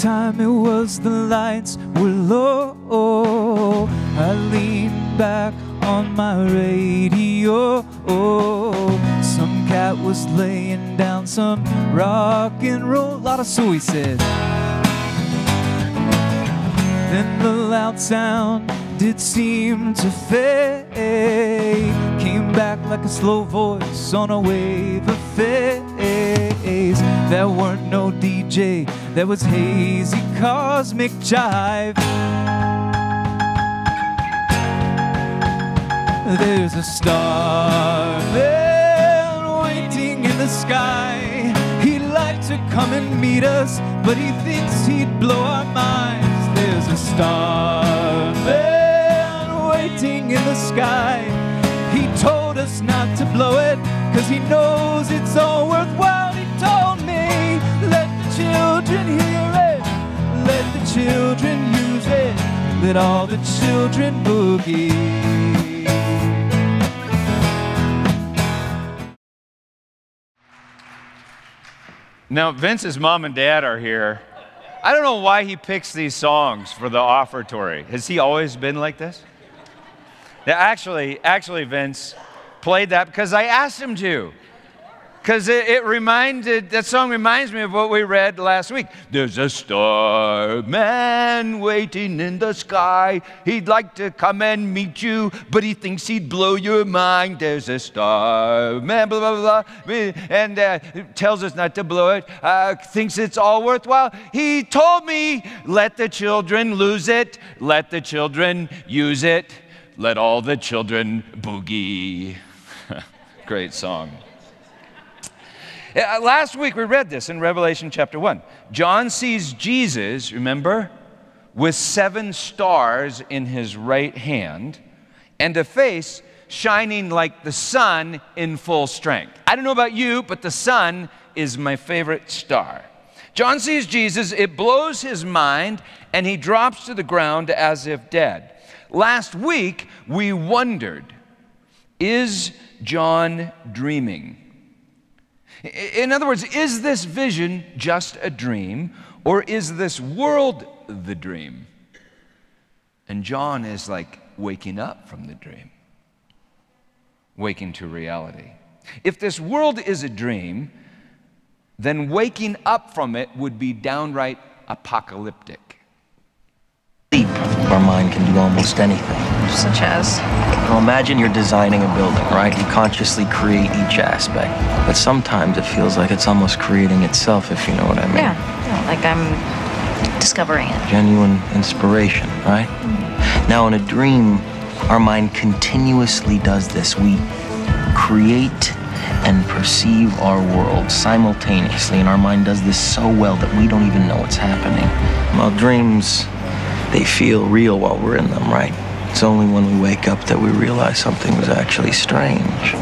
time it was the lights were low, I leaned back on my radio. Some cat was laying down some rock and roll. A lot of suicide. Then the loud sound did seem to fade. Came back like a slow voice on a wave of phase. There weren't no DJ, there was hazy cosmic jive. There's a star man waiting in the sky. He'd like to come and meet us, but he thinks he'd blow our minds. There's a star man waiting in the sky. He told us not to blow it, cause he knows it's all worthwhile. Children hear it, let the children use it, let all the children boogie. Now, Vince's mom and dad are here. I don't know why he picks these songs for the offertory. Has he always been like this? Yeah, actually, actually, Vince played that because I asked him to. Because it, it, reminded, that song reminds me of what we read last week. There's a star man waiting in the sky. He'd like to come and meet you, but he thinks he'd blow your mind. There's a star man, blah, blah, blah. And uh, tells us not to blow it, uh, thinks it's all worthwhile. He told me, let the children lose it, let the children use it, let all the children boogie. Great song. Uh, last week we read this in Revelation chapter 1. John sees Jesus, remember, with seven stars in his right hand and a face shining like the sun in full strength. I don't know about you, but the sun is my favorite star. John sees Jesus, it blows his mind, and he drops to the ground as if dead. Last week we wondered is John dreaming? In other words, is this vision just a dream, or is this world the dream? And John is like waking up from the dream, waking to reality. If this world is a dream, then waking up from it would be downright apocalyptic. Our mind can do almost anything. Such as? Well, imagine you're designing a building, right? You consciously create each aspect. But sometimes it feels like it's almost creating itself, if you know what I mean. Yeah, yeah like I'm discovering it. Genuine inspiration, right? Mm-hmm. Now, in a dream, our mind continuously does this. We create and perceive our world simultaneously, and our mind does this so well that we don't even know what's happening. Well, dreams they feel real while we're in them, right? It's only when we wake up that we realize something was actually strange.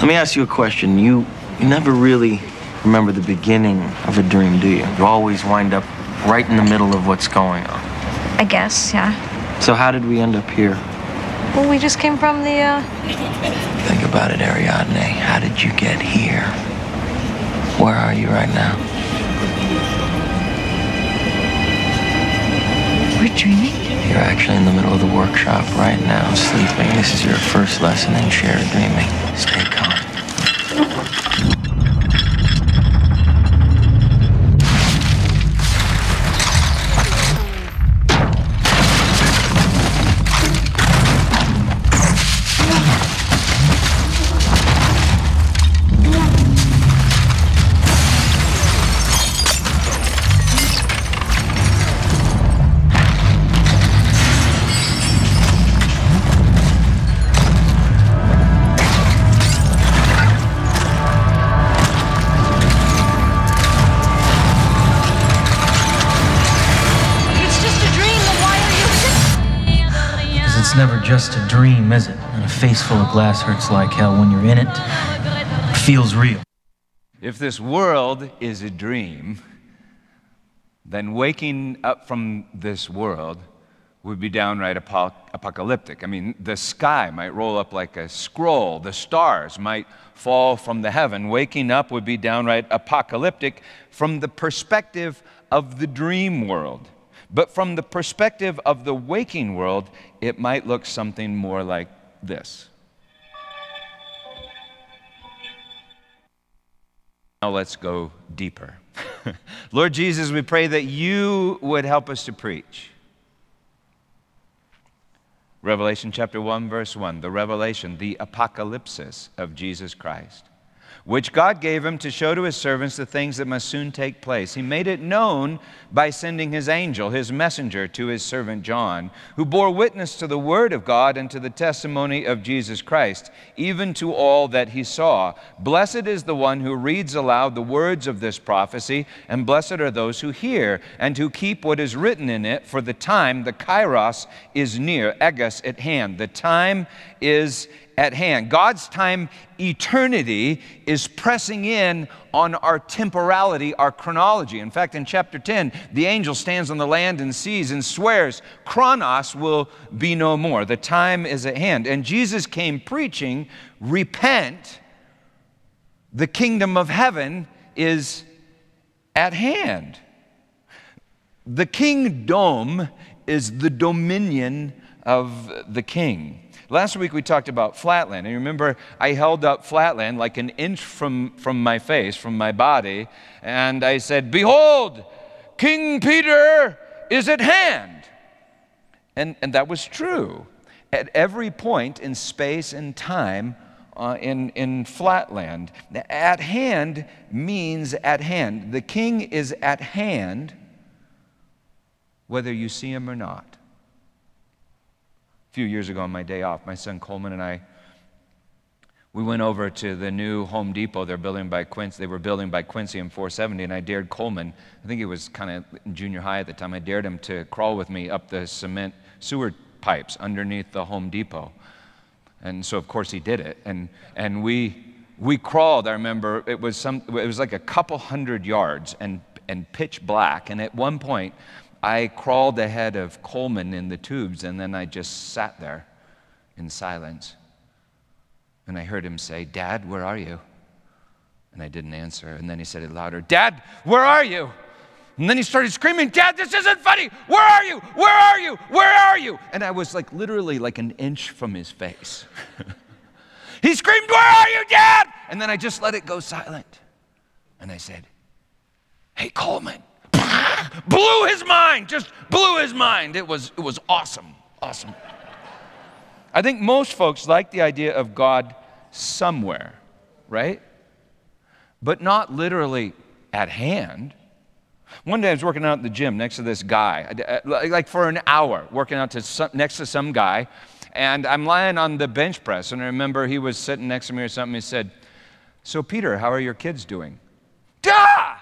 Let me ask you a question. You, you never really remember the beginning of a dream, do you? You always wind up right in the middle of what's going on. I guess, yeah. So how did we end up here? Well, we just came from the, uh... Think about it, Ariadne. How did you get here? Where are you right now? Dreaming? You're actually in the middle of the workshop right now, sleeping. This is your first lesson in shared dreaming. Stay calm. Just a dream, is it? And a face full of glass hurts like hell when you're in it. It feels real. If this world is a dream, then waking up from this world would be downright apocalyptic. I mean, the sky might roll up like a scroll, the stars might fall from the heaven. Waking up would be downright apocalyptic from the perspective of the dream world. But from the perspective of the waking world, it might look something more like this. Now let's go deeper. Lord Jesus, we pray that you would help us to preach. Revelation chapter 1, verse 1, the revelation, the apocalypsis of Jesus Christ which God gave him to show to his servants the things that must soon take place. He made it known by sending his angel, his messenger, to his servant John, who bore witness to the word of God and to the testimony of Jesus Christ, even to all that he saw. Blessed is the one who reads aloud the words of this prophecy, and blessed are those who hear and who keep what is written in it, for the time, the kairos, is near, egas at hand. The time is at hand. God's time, eternity, is pressing in on our temporality, our chronology. In fact, in chapter 10, the angel stands on the land and sees and swears, Chronos will be no more. The time is at hand. And Jesus came preaching, Repent, the kingdom of heaven is at hand. The kingdom is the dominion of the king. Last week we talked about flatland. And remember I held up flatland like an inch from, from my face, from my body, and I said, Behold, King Peter is at hand. And, and that was true. At every point in space and time, uh, in, in flatland. At hand means at hand. The king is at hand, whether you see him or not few years ago on my day off, my son Coleman and I, we went over to the new Home Depot they're building by Quincy. They were building by Quincy and 470, and I dared Coleman. I think he was kind of junior high at the time. I dared him to crawl with me up the cement sewer pipes underneath the Home Depot, and so of course he did it. And and we we crawled. I remember it was some. It was like a couple hundred yards and and pitch black. And at one point, I crawled ahead of Coleman in the tubes, and then I just sat there in silence. And I heard him say, Dad, where are you? And I didn't answer. And then he said it louder, Dad, where are you? And then he started screaming, Dad, this isn't funny. Where are you? Where are you? Where are you? And I was like literally like an inch from his face. he screamed, Where are you, Dad? And then I just let it go silent. And I said, Hey, Coleman, blew his mind, just blew his mind. It was, it was awesome, awesome. I think most folks like the idea of God somewhere, right? But not literally at hand. One day I was working out at the gym next to this guy, uh, like for an hour, working out to some, next to some guy, and I'm lying on the bench press, and I remember he was sitting next to me or something. He said, "So Peter, how are your kids doing?" Duh!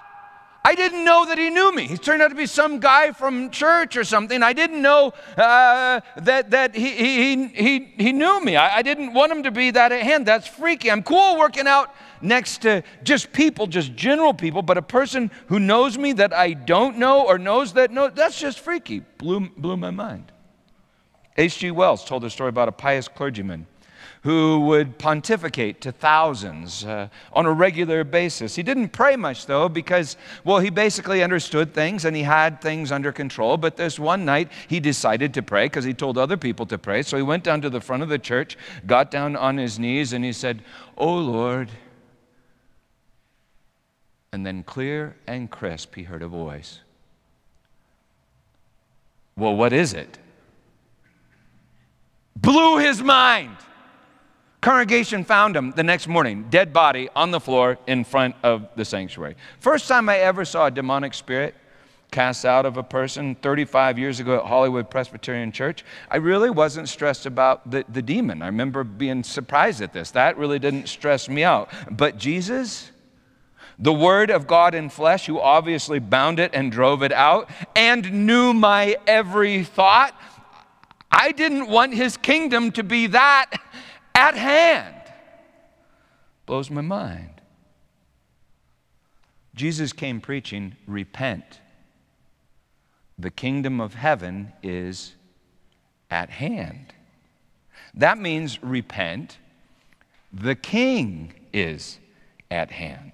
I didn't know that he knew me. He turned out to be some guy from church or something. I didn't know uh, that, that he, he, he, he knew me. I, I didn't want him to be that at hand. That's freaky. I'm cool working out next to just people, just general people, but a person who knows me that I don't know or knows that no, that's just freaky. Blew, blew my mind. H.G. Wells told a story about a pious clergyman who would pontificate to thousands uh, on a regular basis. He didn't pray much, though, because, well, he basically understood things and he had things under control. But this one night, he decided to pray because he told other people to pray. So he went down to the front of the church, got down on his knees, and he said, Oh Lord. And then, clear and crisp, he heard a voice. Well, what is it? Blew his mind. Congregation found him the next morning, dead body on the floor in front of the sanctuary. First time I ever saw a demonic spirit cast out of a person 35 years ago at Hollywood Presbyterian Church, I really wasn't stressed about the, the demon. I remember being surprised at this. That really didn't stress me out. But Jesus, the Word of God in flesh, who obviously bound it and drove it out and knew my every thought, I didn't want his kingdom to be that at hand. Blows my mind. Jesus came preaching, repent. The kingdom of heaven is at hand. That means repent. The king is at hand.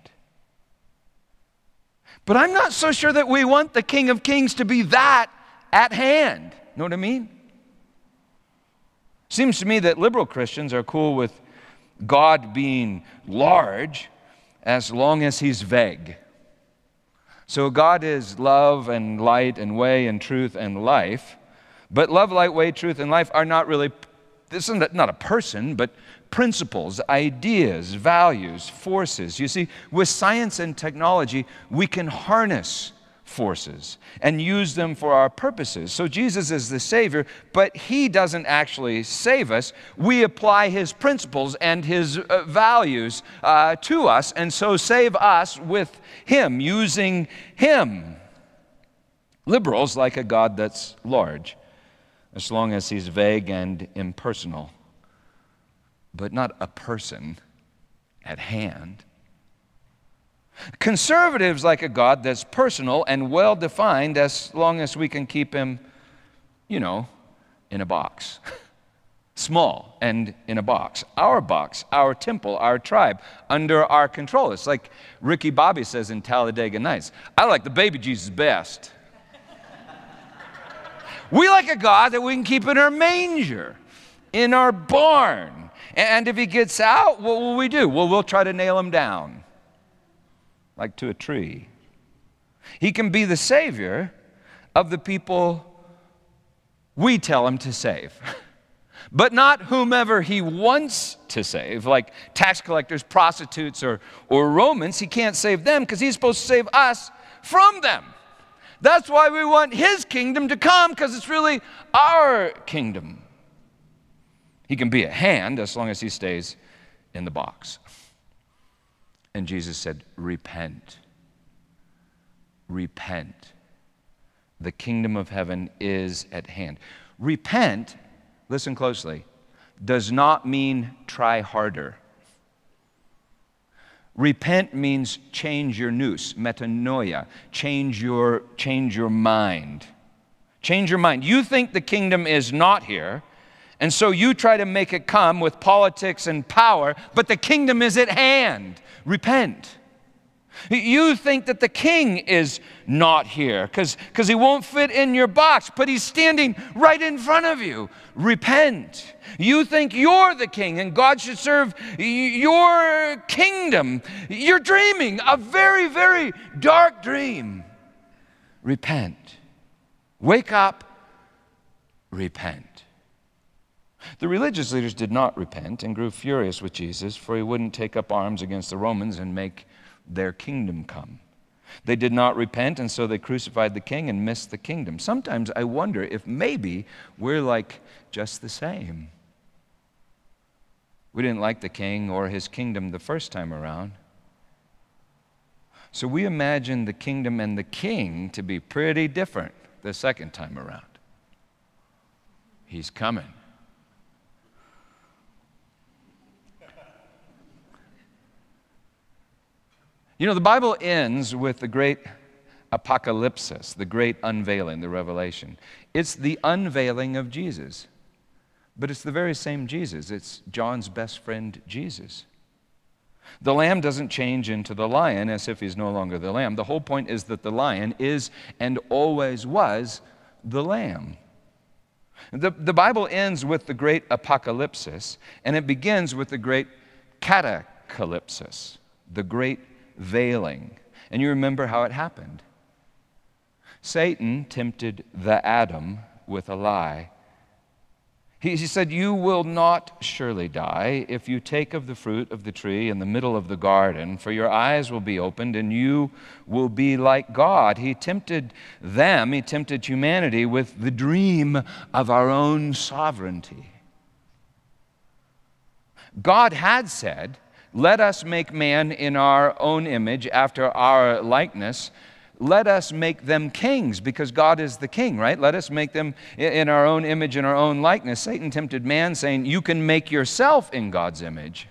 But I'm not so sure that we want the King of Kings to be that at hand. Know what I mean? Seems to me that liberal Christians are cool with God being large as long as he's vague. So God is love and light and way and truth and life. But love, light, way, truth, and life are not really, this is not a person, but principles, ideas, values, forces. You see, with science and technology, we can harness forces and use them for our purposes. So Jesus is the Savior, but He doesn't actually save us. We apply His principles and His uh, values uh, to us, and so save us with Him, using Him. Liberals like a God that's large, as long as He's vague and impersonal, but not a person at hand. Conservatives like a God that's personal and well defined as long as we can keep him, you know, in a box. Small and in a box. Our box, our temple, our tribe, under our control. It's like Ricky Bobby says in Talladega Nights I like the baby Jesus best. we like a God that we can keep in our manger, in our barn. And if he gets out, what will we do? Well, we'll try to nail him down like to a tree. He can be the Savior of the people we tell him to save, but not whomever he wants to save, like tax collectors, prostitutes, or, or Romans. He can't save them because he's supposed to save us from them. That's why we want his kingdom to come because it's really our kingdom. He can be a hand as long as he stays in the box. And Jesus said, Repent. Repent. The kingdom of heaven is at hand. Repent, listen closely, does not mean try harder. Repent means change your nous, metanoia, change your, change your mind. Change your mind. You think the kingdom is not here, and so you try to make it come with politics and power, but the kingdom is at hand repent. You think that the king is not here because he won't fit in your box, but he's standing right in front of you. Repent. You think you're the king and God should serve your kingdom. You're dreaming a very, very dark dream. Repent. Wake up. Repent. The religious leaders did not repent and grew furious with Jesus, for he wouldn't take up arms against the Romans and make their kingdom come. They did not repent, and so they crucified the king and missed the kingdom. Sometimes I wonder if maybe we're like just the same. We didn't like the king or his kingdom the first time around. So we imagine the kingdom and the king to be pretty different the second time around. He's coming. You know, the Bible ends with the great apocalypsis, the great unveiling, the revelation. It's the unveiling of Jesus. But it's the very same Jesus. It's John's best friend, Jesus. The lamb doesn't change into the lion as if he's no longer the lamb. The whole point is that the lion is and always was the lamb. The, the Bible ends with the great apocalypsis, and it begins with the great catacalypsis, the great veiling. And you remember how it happened. Satan tempted the Adam with a lie. He, said, You will not surely die if you take of the fruit of the tree in the middle of the garden, for your eyes will be opened and you will be like God. He tempted them, he tempted humanity with the dream of our own sovereignty. God had said, let us make man in our own image, after our likeness. Let us make them kings because God is the king, right? Let us make them in our own image, in our own likeness. Satan tempted man, saying, You can make yourself in God's image.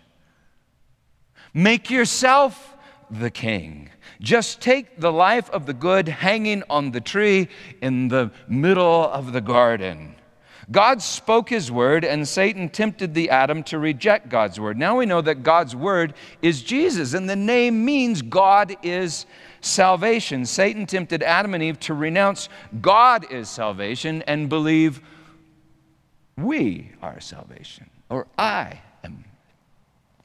Make yourself the king. Just take the life of the good hanging on the tree in the middle of the garden. God spoke his word, and Satan tempted the Adam to reject God's word. Now we know that God's word is Jesus, and the name means God is salvation. Satan tempted Adam and Eve to renounce God is salvation and believe we are salvation, or I am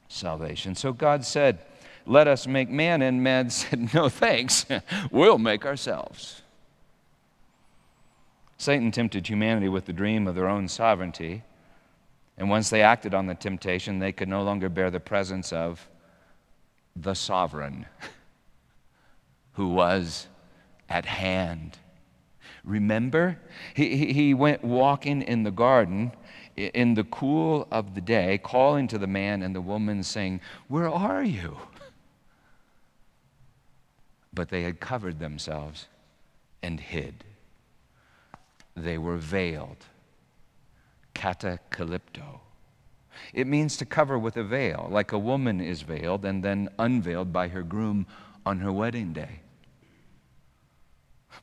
salvation. So God said, Let us make man, and man said, No thanks, we'll make ourselves. Satan tempted humanity with the dream of their own sovereignty. And once they acted on the temptation, they could no longer bear the presence of the sovereign who was at hand. Remember, he, he went walking in the garden in the cool of the day, calling to the man and the woman, saying, Where are you? But they had covered themselves and hid they were veiled. Katacalypto. It means to cover with a veil, like a woman is veiled and then unveiled by her groom on her wedding day.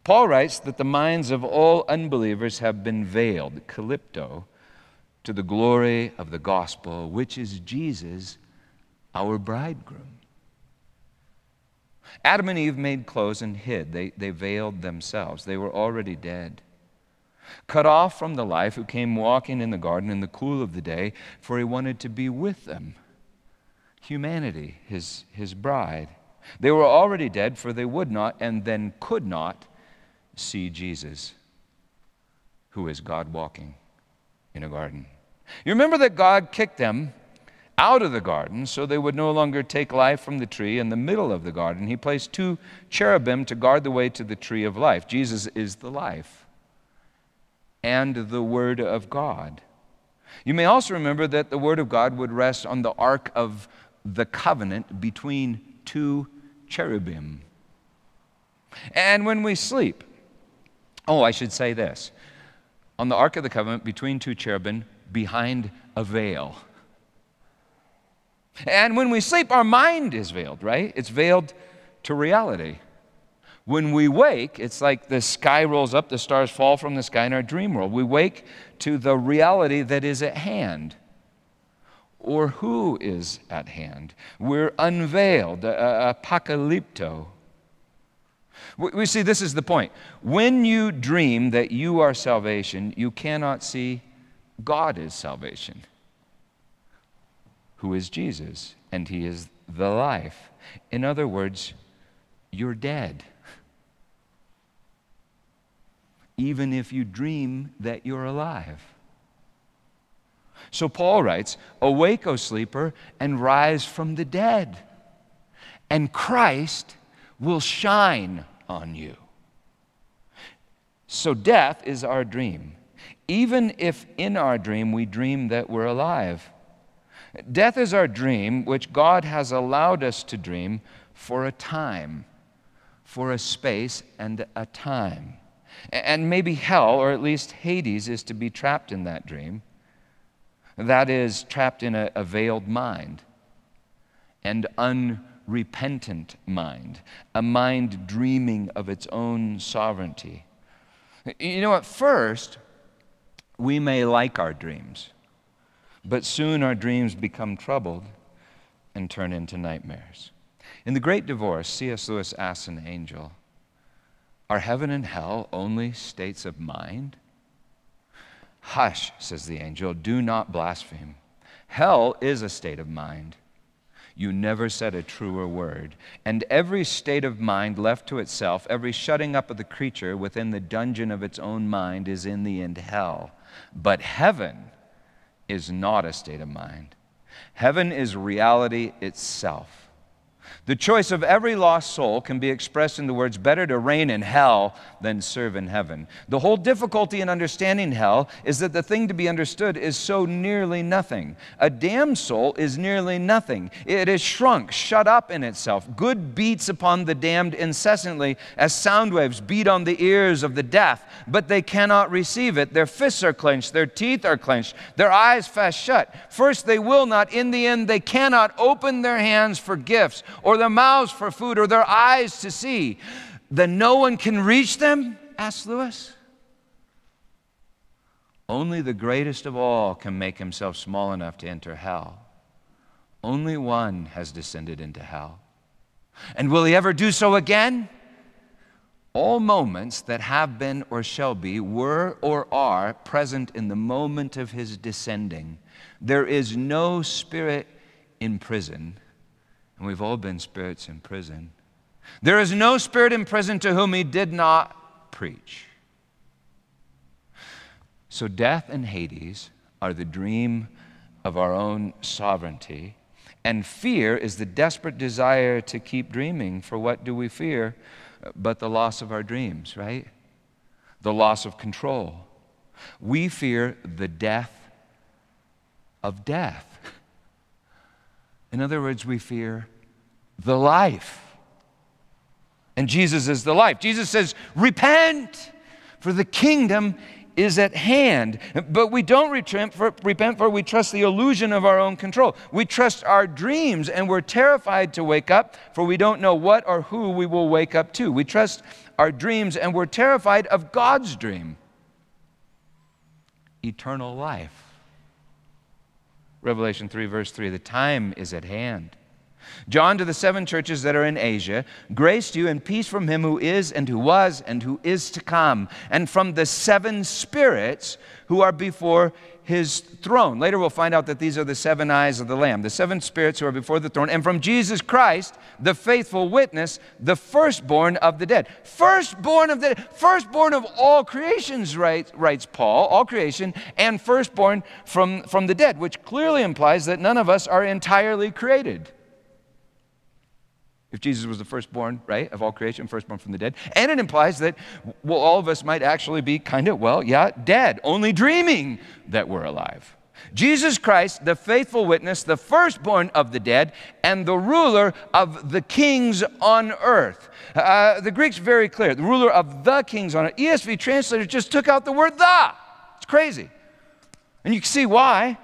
Paul writes that the minds of all unbelievers have been veiled, calypto, to the glory of the gospel, which is Jesus, our bridegroom. Adam and Eve made clothes and hid. They, they veiled themselves. They were already dead cut off from the life, who came walking in the garden in the cool of the day, for he wanted to be with them. Humanity, his, his bride. They were already dead, for they would not and then could not see Jesus, who is God walking in a garden. You remember that God kicked them out of the garden so they would no longer take life from the tree in the middle of the garden. He placed two cherubim to guard the way to the tree of life. Jesus is the life and the Word of God. You may also remember that the Word of God would rest on the Ark of the Covenant between two cherubim. And when we sleep, oh, I should say this on the Ark of the Covenant between two cherubim, behind a veil. And when we sleep, our mind is veiled, right? It's veiled to reality. When we wake, it's like the sky rolls up, the stars fall from the sky in our dream world. We wake to the reality that is at hand. Or who is at hand? We're unveiled, uh, apocalypto. We see this is the point. When you dream that you are salvation, you cannot see God is salvation, who is Jesus, and He is the life. In other words, you're dead even if you dream that you're alive. So Paul writes, Awake, O sleeper, and rise from the dead, and Christ will shine on you. So death is our dream, even if in our dream we dream that we're alive. Death is our dream, which God has allowed us to dream for a time, for a space and a time. And maybe hell, or at least Hades, is to be trapped in that dream. That is, trapped in a, a veiled mind, and unrepentant mind, a mind dreaming of its own sovereignty. You know, at first, we may like our dreams, but soon our dreams become troubled and turn into nightmares. In The Great Divorce, C.S. Lewis asks an angel, are heaven and hell only states of mind? Hush, says the angel, do not blaspheme. Hell is a state of mind. You never said a truer word. And every state of mind left to itself, every shutting up of the creature within the dungeon of its own mind is in the end hell. But heaven is not a state of mind. Heaven is reality itself. The choice of every lost soul can be expressed in the words, better to reign in hell than serve in heaven. The whole difficulty in understanding hell is that the thing to be understood is so nearly nothing. A damned soul is nearly nothing. It is shrunk, shut up in itself. Good beats upon the damned incessantly as sound waves beat on the ears of the deaf, but they cannot receive it. Their fists are clenched, their teeth are clenched, their eyes fast shut. First, they will not, in the end, they cannot open their hands for gifts or their mouths for food, or their eyes to see, then no one can reach them? asked Lewis. Only the greatest of all can make himself small enough to enter hell. Only one has descended into hell. And will he ever do so again? All moments that have been or shall be were or are present in the moment of his descending. There is no spirit in prison, and we've all been spirits in prison. There is no spirit in prison to whom he did not preach. So, death and Hades are the dream of our own sovereignty, and fear is the desperate desire to keep dreaming. For what do we fear but the loss of our dreams, right? The loss of control. We fear the death of death. In other words, we fear the life. And Jesus is the life. Jesus says, Repent, for the kingdom is at hand. But we don't repent for, repent for we trust the illusion of our own control. We trust our dreams and we're terrified to wake up, for we don't know what or who we will wake up to. We trust our dreams and we're terrified of God's dream eternal life. Revelation 3, verse 3 the time is at hand. John to the seven churches that are in Asia, grace to you and peace from him who is and who was and who is to come, and from the seven spirits who are before his throne. Later we'll find out that these are the seven eyes of the Lamb, the seven spirits who are before the throne, and from Jesus Christ, the faithful witness, the firstborn of the dead. Firstborn of the firstborn of all creations, writes, writes Paul, all creation, and firstborn from, from the dead, which clearly implies that none of us are entirely created if Jesus was the firstborn, right, of all creation, firstborn from the dead. And it implies that, well, all of us might actually be kind of, well, yeah, dead, only dreaming that we're alive. Jesus Christ, the faithful witness, the firstborn of the dead, and the ruler of the kings on earth. Uh, the Greek's very clear. The ruler of the kings on earth. ESV translators just took out the word the. It's crazy. And you can see why.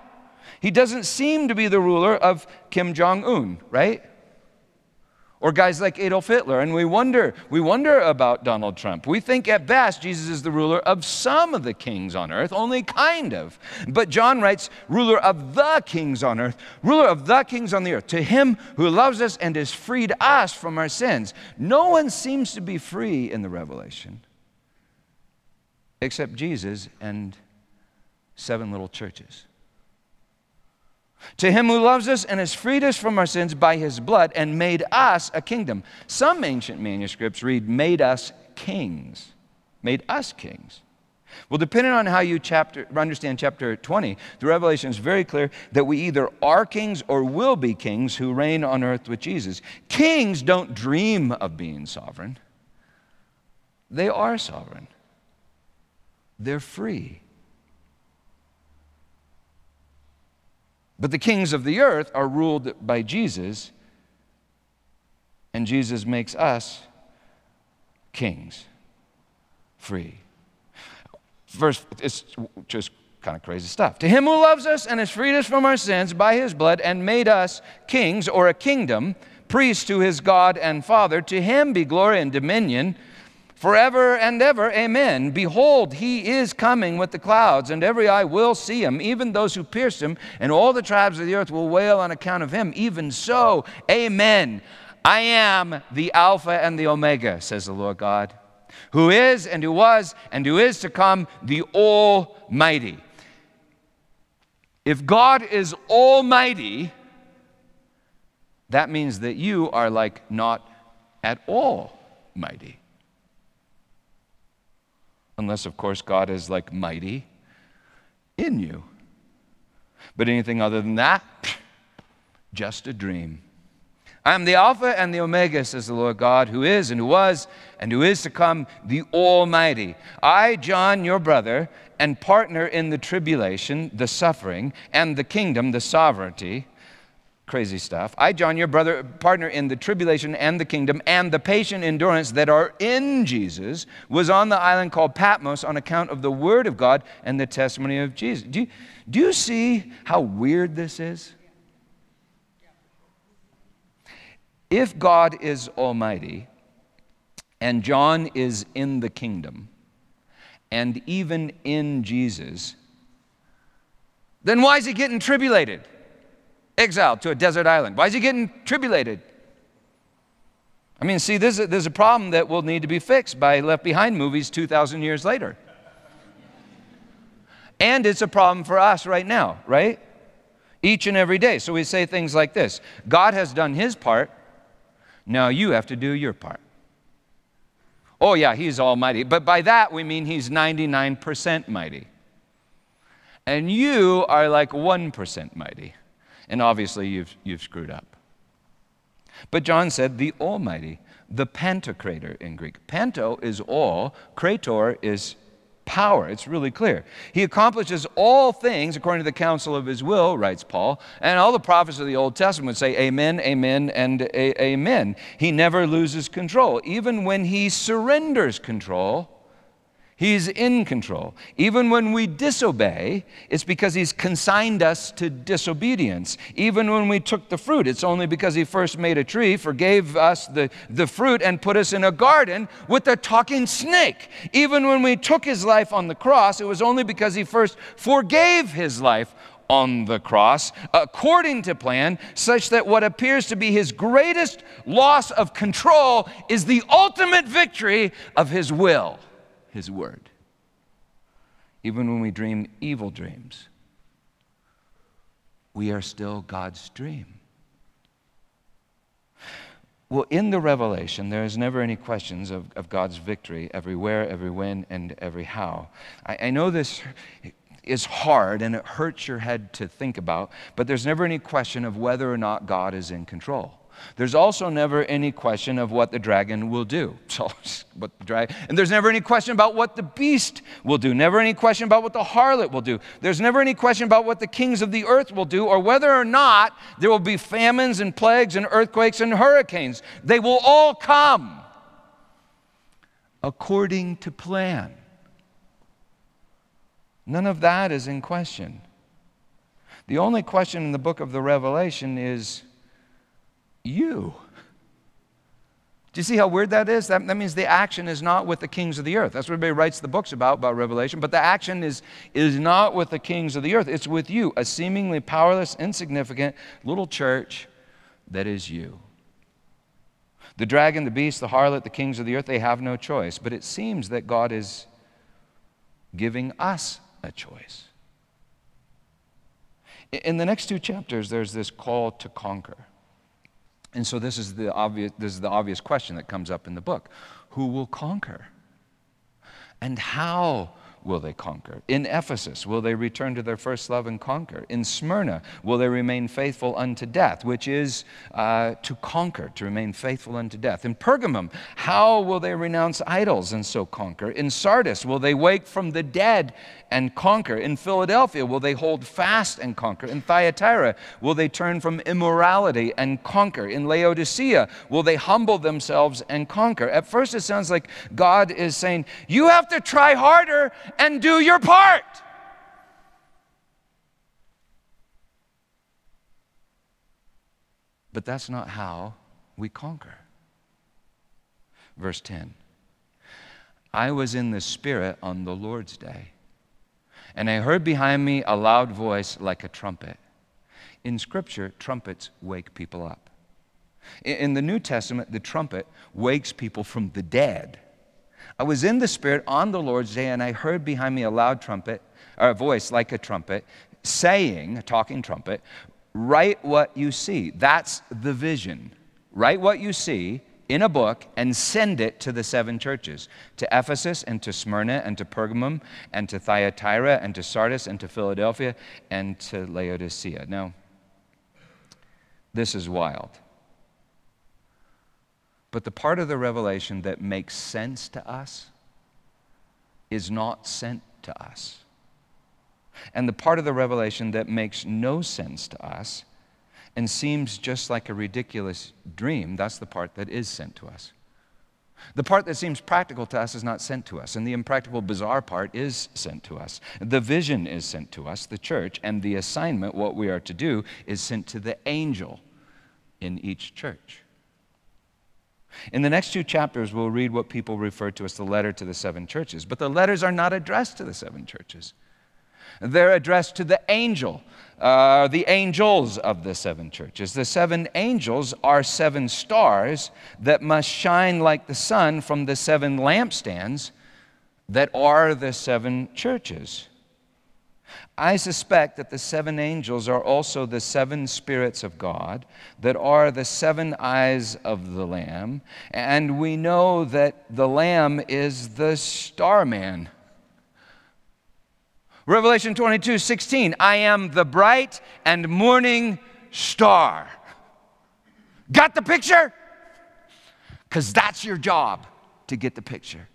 He doesn't seem to be the ruler of Kim Jong un, right? Or guys like Adolf Hitler. And we wonder, we wonder about Donald Trump. We think at best Jesus is the ruler of some of the kings on earth, only kind of. But John writes, ruler of the kings on earth, ruler of the kings on the earth, to him who loves us and has freed us from our sins. No one seems to be free in the Revelation except Jesus and seven little churches. To him who loves us and has freed us from our sins by his blood and made us a kingdom. Some ancient manuscripts read, made us kings. Made us kings. Well, depending on how you chapter, understand chapter 20, the revelation is very clear that we either are kings or will be kings who reign on earth with Jesus. Kings don't dream of being sovereign, they are sovereign, they're free. But the kings of the earth are ruled by Jesus, and Jesus makes us kings, free. Verse, it's just kind of crazy stuff. To him who loves us and has freed us from our sins by his blood and made us kings or a kingdom, priests to his God and Father, to him be glory and dominion forever and ever. Amen. Behold, he is coming with the clouds, and every eye will see him, even those who pierced him, and all the tribes of the earth will wail on account of him. Even so, amen. I am the Alpha and the Omega, says the Lord God, who is and who was and who is to come, the Almighty. If God is Almighty, that means that you are like not at all mighty. Unless, of course, God is like mighty in you. But anything other than that, just a dream. I am the Alpha and the Omega, says the Lord God, who is and who was and who is to come, the Almighty. I, John, your brother, and partner in the tribulation, the suffering, and the kingdom, the sovereignty, crazy stuff. I, John, your brother, partner in the tribulation and the kingdom and the patient endurance that are in Jesus, was on the island called Patmos on account of the word of God and the testimony of Jesus. Do you, do you see how weird this is? If God is almighty and John is in the kingdom and even in Jesus, Then why is he getting tribulated? Exiled to a desert island. Why is he getting tribulated? I mean, see, there's a, there's a problem that will need to be fixed by Left Behind movies 2,000 years later. And it's a problem for us right now, right? Each and every day. So we say things like this God has done his part, now you have to do your part. Oh, yeah, he's almighty. But by that we mean he's 99% mighty. And you are like 1% mighty. And obviously you've, you've screwed up. But John said, the Almighty, the Pantocrator in Greek. Panto is all, Krator is power. It's really clear. He accomplishes all things according to the counsel of his will, writes Paul. And all the prophets of the Old Testament would say, Amen, Amen, and a- Amen. He never loses control. Even when he surrenders control, He's in control. Even when we disobey, it's because He's consigned us to disobedience. Even when we took the fruit, it's only because He first made a tree, forgave us the, the fruit, and put us in a garden with a talking snake. Even when we took His life on the cross, it was only because He first forgave His life on the cross according to plan, such that what appears to be his greatest loss of control is the ultimate victory of his will. His Word. Even when we dream evil dreams, we are still God's dream. Well, in the revelation, there is never any questions of, of God's victory everywhere, every when, and every how. I, I know this is hard and it hurts your head to think about, but there's never any question of whether or not God is in control. There's also never any question of what the dragon will do. So, what the dragon, and there's never any question about what the beast will do. Never any question about what the harlot will do. There's never any question about what the kings of the earth will do, or whether or not there will be famines and plagues and earthquakes and hurricanes. They will all come according to plan. None of that is in question. The only question in the book of the Revelation is you. Do you see how weird that is? That, that means the action is not with the kings of the earth. That's what everybody writes the books about, about Revelation. But the action is, is not with the kings of the earth. It's with you, a seemingly powerless, insignificant little church that is you. The dragon, the beast, the harlot, the kings of the earth, they have no choice. But it seems that God is giving us a choice. In the next two chapters, there's this call to conquer. And so this is the obvious, this is the obvious question that comes up in the book. Who will conquer? And how will they conquer? In Ephesus, will they return to their first love and conquer? In Smyrna, will they remain faithful unto death, which is uh, to conquer, to remain faithful unto death? In Pergamum, how will they renounce idols and so conquer? In Sardis, will they wake from the dead and conquer? In Philadelphia, will they hold fast and conquer? In Thyatira, will they turn from immorality and conquer? In Laodicea, will they humble themselves and conquer? At first, it sounds like God is saying, You have to try harder and do your part. But that's not how we conquer. Verse 10 I was in the Spirit on the Lord's day, and I heard behind me a loud voice like a trumpet. In Scripture, trumpets wake people up. In the New Testament, the trumpet wakes people from the dead. I was in the Spirit on the Lord's day, and I heard behind me a loud trumpet, or a voice like a trumpet, saying, a talking trumpet, write what you see. That's the vision. Write what you see in a book and send it to the seven churches to Ephesus and to Smyrna and to Pergamum and to Thyatira and to Sardis and to Philadelphia and to Laodicea. Now, this is wild. But the part of the revelation that makes sense to us is not sent to us. And the part of the revelation that makes no sense to us and seems just like a ridiculous dream, that's the part that is sent to us. The part that seems practical to us is not sent to us, and the impractical, bizarre part is sent to us. The vision is sent to us, the church, and the assignment, what we are to do, is sent to the angel in each church. In the next two chapters, we'll read what people refer to as the letter to the seven churches, but the letters are not addressed to the seven churches. They're addressed to the angel, uh, the angels of the seven churches. The seven angels are seven stars that must shine like the sun from the seven lampstands that are the seven churches. I suspect that the seven angels are also the seven spirits of God that are the seven eyes of the Lamb. And we know that the Lamb is the starman. Revelation 22 16, I am the bright and morning star. Got the picture? Because that's your job to get the picture,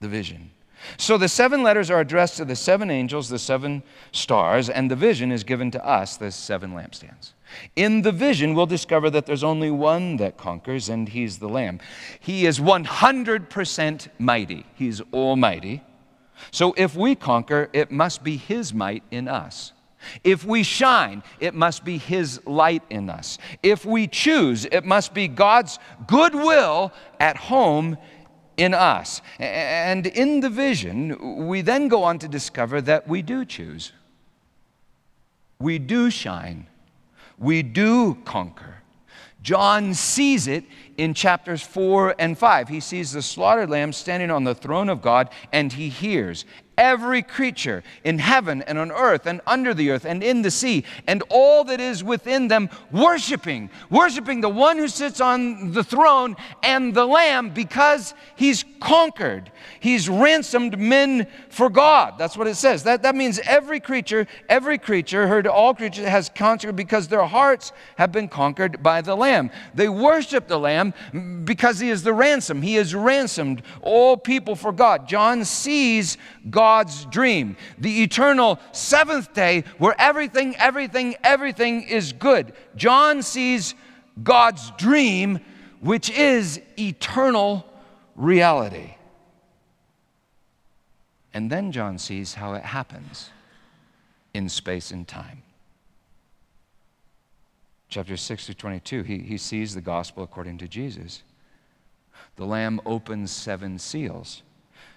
the vision. So the seven letters are addressed to the seven angels, the seven stars, and the vision is given to us, the seven lampstands. In the vision, we'll discover that there's only one that conquers, and he's the Lamb. He is 100% mighty, he's almighty. So if we conquer, it must be his might in us. If we shine, it must be His light in us. If we choose, it must be God's goodwill at home in us. And in the vision, we then go on to discover that we do choose. We do shine. We do conquer. John sees it in chapters 4 and 5. He sees the slaughtered lamb standing on the throne of God and he hears every creature in heaven and on earth and under the earth and in the sea and all that is within them worshiping, worshiping the one who sits on the throne and the Lamb because he's conquered. He's ransomed men for God. That's what it says. That, that means every creature, every creature, heard all creatures, has conquered because their hearts have been conquered by the Lamb. They worship the Lamb because he is the ransom. He has ransomed all people for God. John sees God God's dream, the eternal seventh day where everything, everything, everything is good. John sees God's dream, which is eternal reality. And then John sees how it happens in space and time. Chapter 6 to 22, he, he sees the gospel according to Jesus. The Lamb opens seven seals.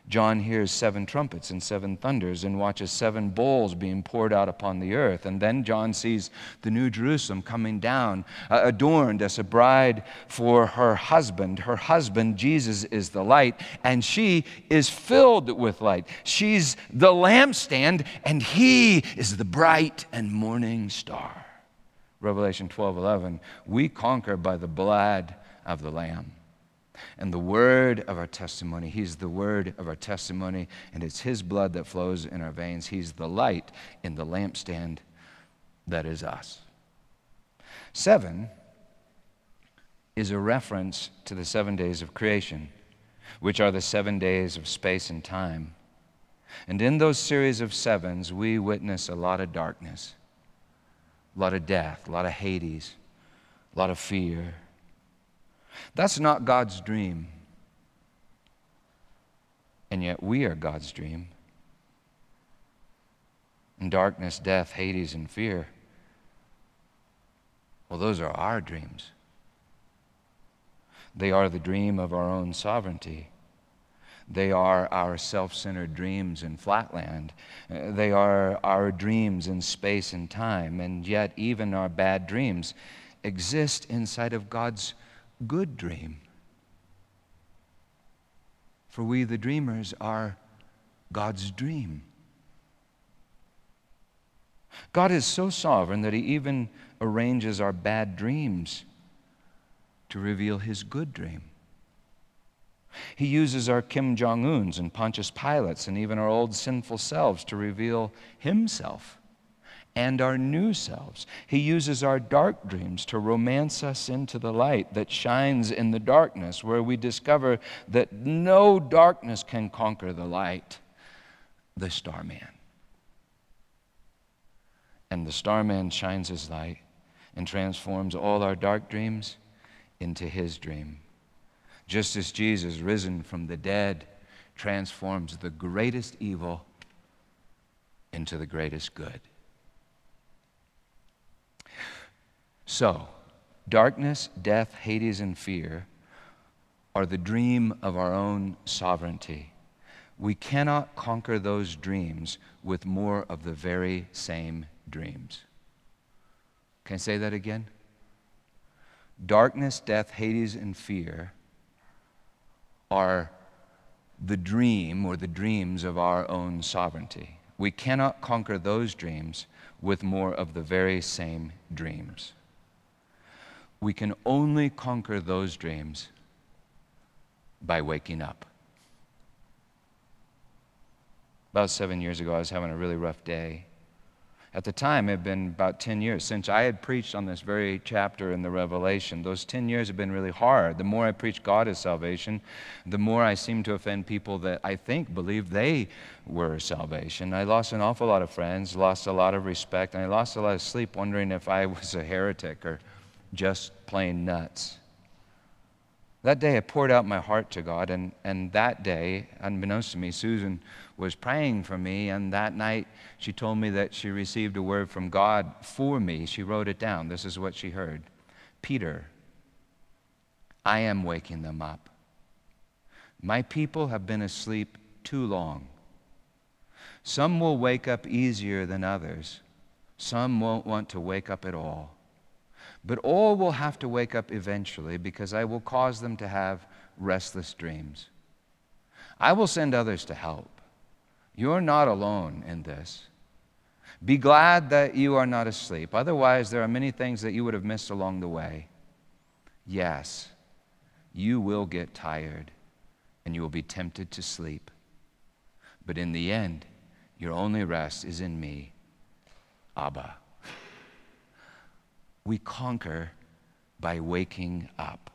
John hears seven trumpets and seven thunders and watches seven bowls being poured out upon the earth. And then John sees the New Jerusalem coming down, uh, adorned as a bride for her husband. Her husband, Jesus, is the light, and she is filled with light. She's the lampstand, and he is the bright and morning star. Revelation 12 11. We conquer by the blood of the Lamb and the word of our testimony. He's the word of our testimony, and it's His blood that flows in our veins. He's the light in the lampstand that is us. Seven is a reference to the seven days of creation, which are the seven days of space and time. And in those series of sevens, we witness a lot of darkness, a lot of death, a lot of Hades, a lot of fear that's not God's dream. And yet we are God's dream. And darkness, death, Hades, and fear. Well, those are our dreams. They are the dream of our own sovereignty. They are our self centered dreams in flatland. They are our dreams in space and time. And yet, even our bad dreams exist inside of God's good dream. For we, the dreamers, are God's dream. God is so sovereign that He even arranges our bad dreams to reveal His good dream. He uses our Kim Jong uns and Pontius Pilates and even our old sinful selves to reveal Himself and our new selves. He uses our dark dreams to romance us into the light that shines in the darkness, where we discover that no darkness can conquer the light, the starman. And the starman shines his light and transforms all our dark dreams into his dream. Just as Jesus, risen from the dead, transforms the greatest evil into the greatest good. So, darkness, death, Hades, and fear are the dream of our own sovereignty. We cannot conquer those dreams with more of the very same dreams. Can I say that again? Darkness, death, Hades, and fear are the dream or the dreams of our own sovereignty. We cannot conquer those dreams with more of the very same dreams. We can only conquer those dreams by waking up. About seven years ago, I was having a really rough day. At the time, it had been about 10 years since I had preached on this very chapter in the Revelation. Those 10 years have been really hard. The more I preach God is salvation, the more I seem to offend people that I think believe they were salvation. I lost an awful lot of friends, lost a lot of respect, and I lost a lot of sleep wondering if I was a heretic or just plain nuts. That day, I poured out my heart to God, and, and that day, unbeknownst to me, Susan was praying for me, and that night she told me that she received a word from God for me. She wrote it down. This is what she heard Peter, I am waking them up. My people have been asleep too long. Some will wake up easier than others, some won't want to wake up at all. But all will have to wake up eventually because I will cause them to have restless dreams. I will send others to help. You're not alone in this. Be glad that you are not asleep. Otherwise, there are many things that you would have missed along the way. Yes, you will get tired and you will be tempted to sleep. But in the end, your only rest is in me, Abba. We conquer by waking up.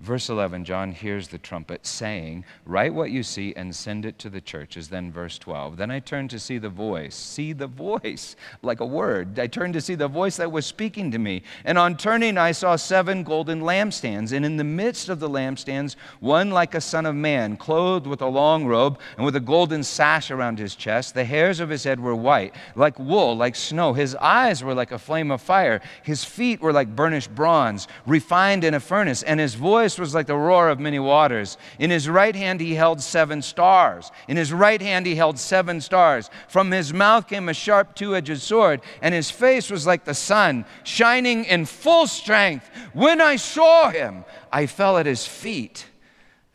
Verse 11, John hears the trumpet saying, Write what you see and send it to the churches. Then verse 12. Then I turned to see the voice. See the voice, like a word. I turned to see the voice that was speaking to me. And on turning, I saw seven golden lampstands. And in the midst of the lampstands, one like a son of man, clothed with a long robe and with a golden sash around his chest. The hairs of his head were white, like wool, like snow. His eyes were like a flame of fire. His feet were like burnished bronze, refined in a furnace. And his voice was like the roar of many waters. In his right hand he held seven stars. In his right hand he held seven stars. From his mouth came a sharp two edged sword, and his face was like the sun, shining in full strength. When I saw him, I fell at his feet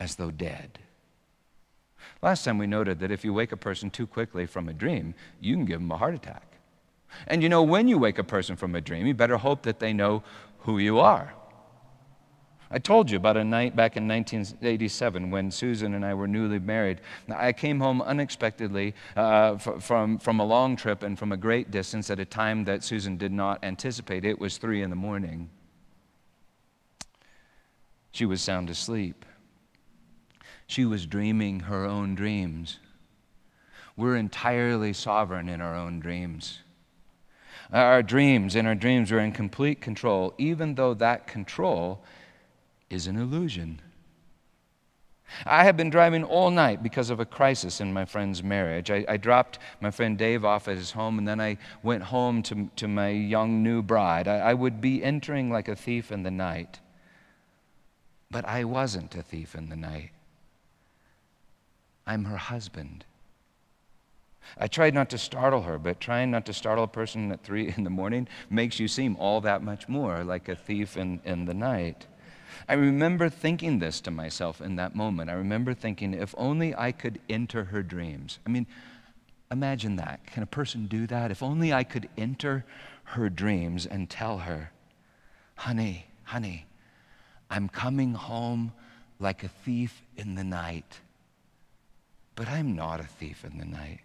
as though dead. Last time we noted that if you wake a person too quickly from a dream, you can give them a heart attack. And you know, when you wake a person from a dream, you better hope that they know who you are. I told you about a night back in 1987 when Susan and I were newly married. I came home unexpectedly uh, from, from a long trip and from a great distance at a time that Susan did not anticipate. It was three in the morning. She was sound asleep. She was dreaming her own dreams. We're entirely sovereign in our own dreams. Our dreams, and our dreams, we're in complete control, even though that control is an illusion. I have been driving all night because of a crisis in my friend's marriage. I, I, dropped my friend Dave off at his home, and then I went home to, to my young new bride. I, I would be entering like a thief in the night. But I wasn't a thief in the night. I'm her husband. I tried not to startle her, but trying not to startle a person at three in the morning makes you seem all that much more like a thief in, in the night. I remember thinking this to myself in that moment. I remember thinking, if only I could enter her dreams. I mean, imagine that. Can a person do that? If only I could enter her dreams and tell her, honey, honey, I'm coming home like a thief in the night. But I'm not a thief in the night.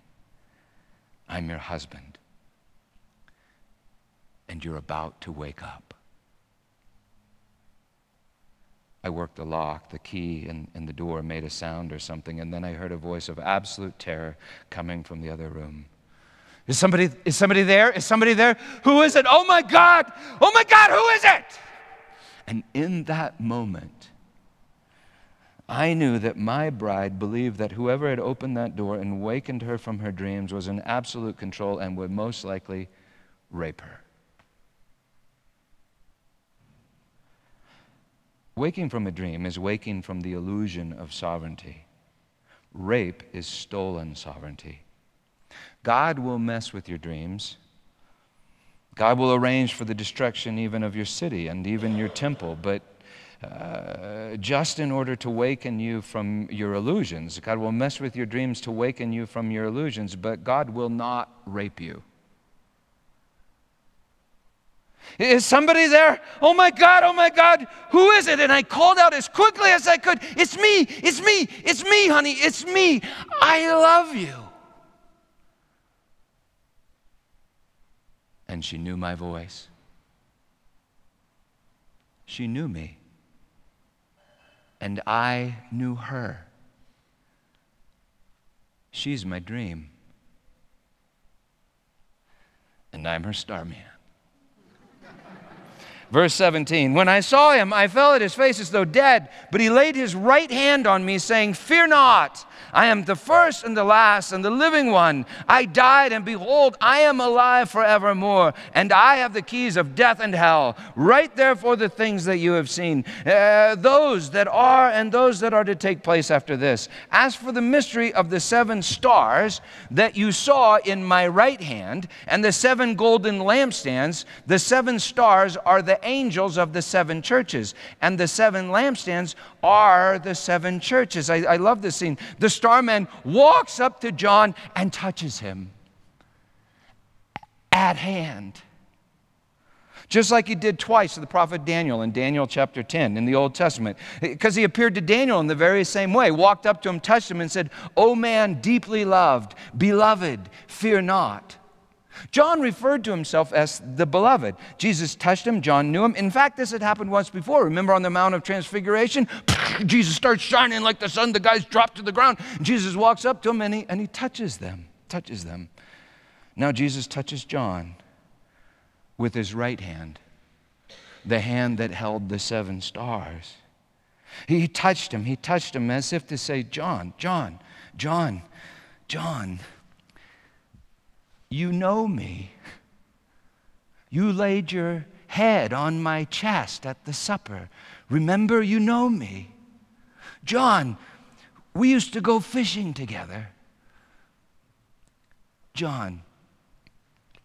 I'm your husband. And you're about to wake up. I worked the lock, the key in, in the door made a sound or something, and then I heard a voice of absolute terror coming from the other room. Is somebody, is somebody there? Is somebody there? Who is it? Oh my God! Oh my God, who is it? And in that moment, I knew that my bride believed that whoever had opened that door and wakened her from her dreams was in absolute control and would most likely rape her. Waking from a dream is waking from the illusion of sovereignty. Rape is stolen sovereignty. God will mess with your dreams. God will arrange for the destruction even of your city and even your temple, but uh, just in order to waken you from your illusions. God will mess with your dreams to waken you from your illusions, but God will not rape you. Is somebody there? Oh my God, oh my God, who is it? And I called out as quickly as I could It's me, it's me, it's me, honey, it's me. I love you. And she knew my voice. She knew me. And I knew her. She's my dream. And I'm her star man. Verse 17 When I saw him, I fell at his face as though dead, but he laid his right hand on me, saying, Fear not. I am the first and the last and the living one. I died, and behold, I am alive forevermore, and I have the keys of death and hell. Write therefore the things that you have seen, uh, those that are and those that are to take place after this. As for the mystery of the seven stars that you saw in my right hand, and the seven golden lampstands, the seven stars are the angels of the seven churches, and the seven lampstands are the seven churches. I, I love this scene. The starman walks up to John and touches him at hand. Just like he did twice to the prophet Daniel in Daniel chapter 10 in the Old Testament. Because he appeared to Daniel in the very same way, walked up to him, touched him, and said, O man deeply loved, beloved, fear not. John referred to himself as the beloved. Jesus touched him, John knew him. In fact, this had happened once before. Remember on the Mount of Transfiguration? Jesus starts shining like the sun, the guys drop to the ground. Jesus walks up to him and he, and he touches them, touches them. Now Jesus touches John with his right hand, the hand that held the seven stars. He touched him, he touched him as if to say, John, John, John, John. You know me. You laid your head on my chest at the supper. Remember, you know me. John, we used to go fishing together. John,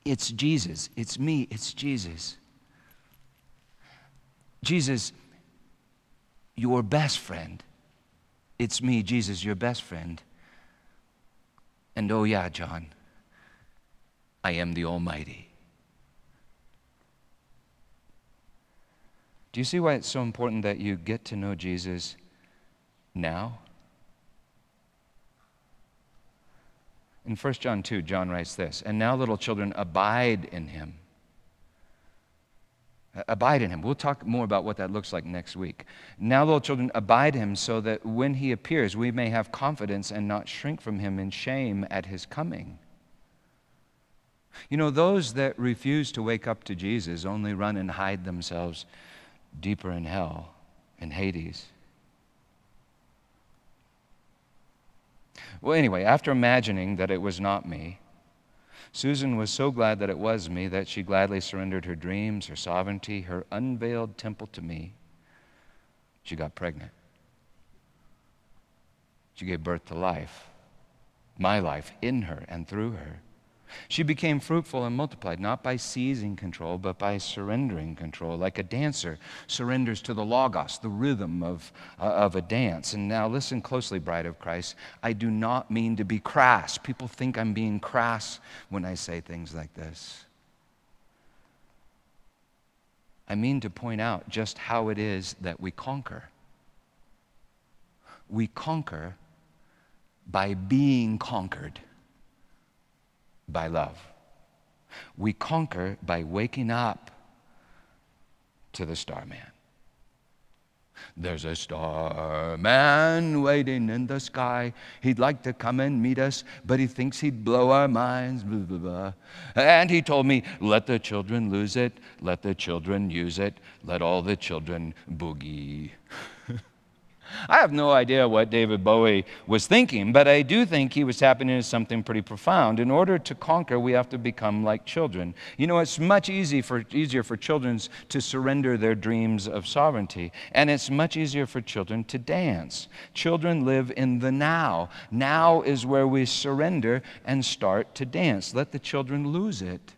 it's Jesus. It's me. It's Jesus. Jesus, your best friend. It's me, Jesus, your best friend. And oh, yeah, John, I am the Almighty. Do you see why it's so important that you get to know Jesus now? In 1 John 2, John writes this And now, little children, abide in him. Abide in him. We'll talk more about what that looks like next week. Now, little children, abide him so that when he appears, we may have confidence and not shrink from him in shame at his coming. You know, those that refuse to wake up to Jesus only run and hide themselves deeper in hell, in Hades. Well, anyway, after imagining that it was not me, Susan was so glad that it was me that she gladly surrendered her dreams, her sovereignty, her unveiled temple to me. She got pregnant. She gave birth to life, my life in her and through her. She became fruitful and multiplied, not by seizing control, but by surrendering control, like a dancer surrenders to the logos, the rhythm of, uh, of a dance. And now, listen closely, bride of Christ. I do not mean to be crass. People think I'm being crass when I say things like this. I mean to point out just how it is that we conquer. We conquer by being conquered by love. We conquer by waking up to the starman. There's a starman waiting in the sky. He'd like to come and meet us, but he thinks he'd blow our minds. Blah, blah, blah. And he told me, let the children lose it, let the children use it, let all the children boogie. I have no idea what David Bowie was thinking, but I do think he was tapping into something pretty profound. In order to conquer, we have to become like children. You know, it's much easy for, easier for children to surrender their dreams of sovereignty, and it's much easier for children to dance. Children live in the now. Now is where we surrender and start to dance. Let the children lose it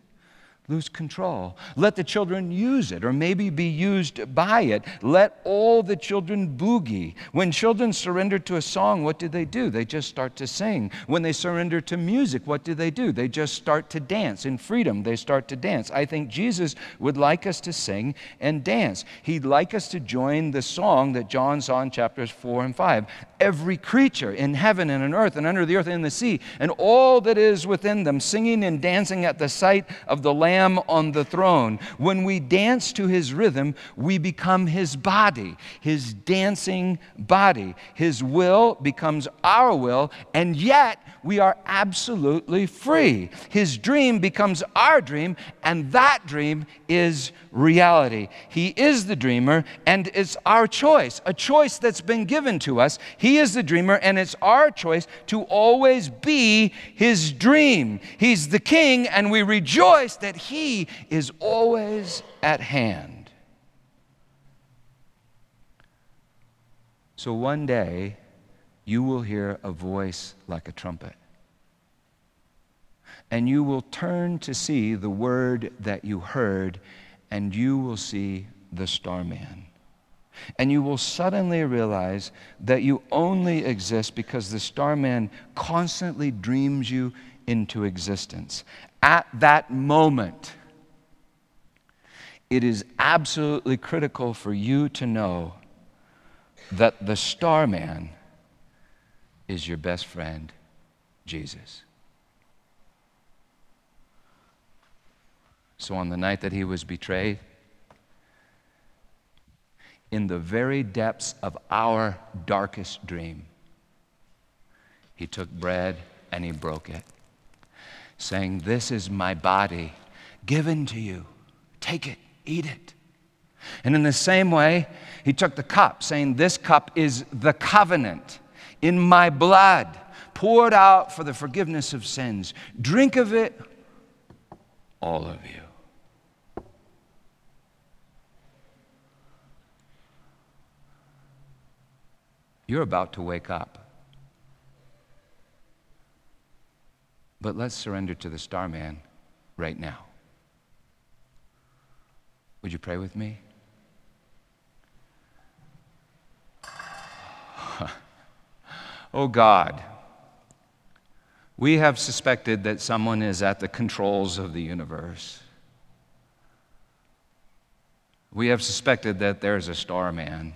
lose control. Let the children use it or maybe be used by it. Let all the children boogie. When children surrender to a song, what do they do? They just start to sing. When they surrender to music, what do they do? They just start to dance. In freedom, they start to dance. I think Jesus would like us to sing and dance. He'd like us to join the song that John saw in chapters 4 and 5. Every creature in heaven and on earth and under the earth and in the sea and all that is within them, singing and dancing at the sight of the Lamb Lamb on the throne. When we dance to his rhythm, we become his body, his dancing body. His will becomes our will, and yet we are absolutely free. His dream becomes our dream, and that dream is reality. He is the dreamer, and it's our choice, a choice that's been given to us. He is the dreamer, and it's our choice to always be his dream. He's the king, and we rejoice that he is always at hand. So one day, you will hear a voice like a trumpet. And you will turn to see the word that you heard and you will see the starman. And you will suddenly realize that you only exist because the starman constantly dreams you into existence. At that moment, it is absolutely critical for you to know that the starman is your best friend, Jesus. So on the night that he was betrayed, in the very depths of our darkest dream, he took bread and he broke it, saying, This is my body given to you. Take it, eat it. And in the same way, he took the cup, saying, This cup is the covenant in my blood, poured out for the forgiveness of sins. Drink of it, all of you. You're about to wake up. But let's surrender to the starman right now. Would you pray with me? Oh God, we have suspected that someone is at the controls of the universe. We have suspected that there's a starman.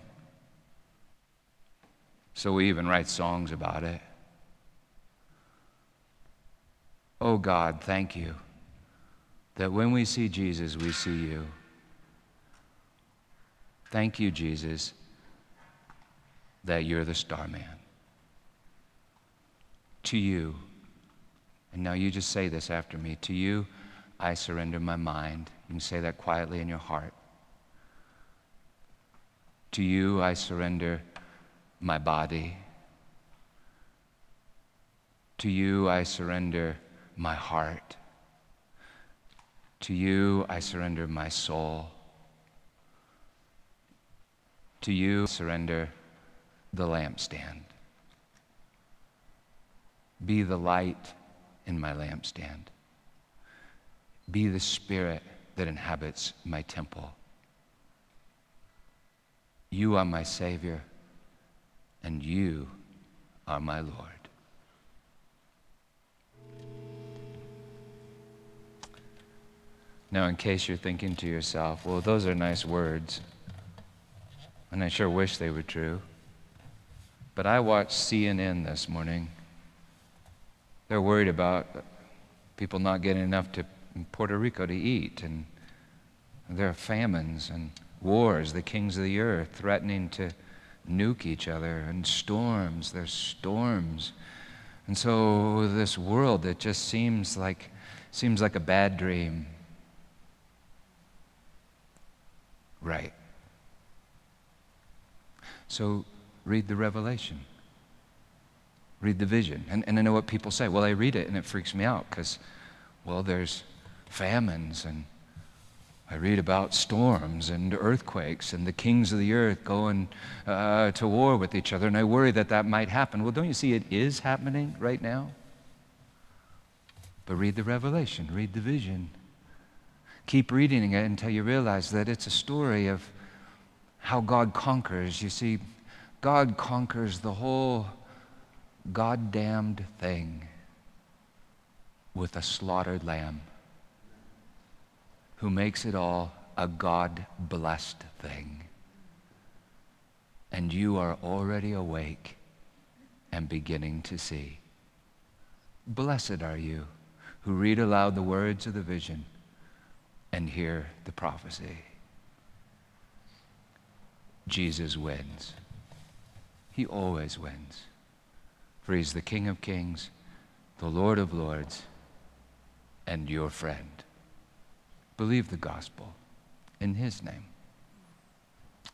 So we even write songs about it. Oh God, thank you that when we see Jesus, we see you. Thank you, Jesus, that you're the starman. To you, and now you just say this after me to you, I surrender my mind. You can say that quietly in your heart. To you, I surrender my body. To you I surrender my heart. To you I surrender my soul. To you I surrender the lampstand. Be the light in my lampstand. Be the spirit that inhabits my temple. You are my Savior and you are my Lord. Now, in case you're thinking to yourself, well, those are nice words, and I sure wish they were true. But I watched CNN this morning. They're worried about people not getting enough to in Puerto Rico to eat, and there are famines and wars, the kings of the earth threatening to nuke each other, and storms. There's storms. And so this world that just seems like seems like a bad dream. Right. So read the revelation. Read the vision. And, and I know what people say. Well, I read it and it freaks me out because, well, there's famines and I read about storms and earthquakes and the kings of the earth going uh, to war with each other, and I worry that that might happen. Well, don't you see it is happening right now? But read the revelation, read the vision. Keep reading it until you realize that it's a story of how God conquers. You see, God conquers the whole God damned thing with a slaughtered lamb who makes it all a God blessed thing. And you are already awake and beginning to see. Blessed are you who read aloud the words of the vision and hear the prophecy. Jesus wins. He always wins. For he's the King of kings, the Lord of lords, and your friend. Believe the gospel in his name.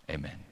Amen.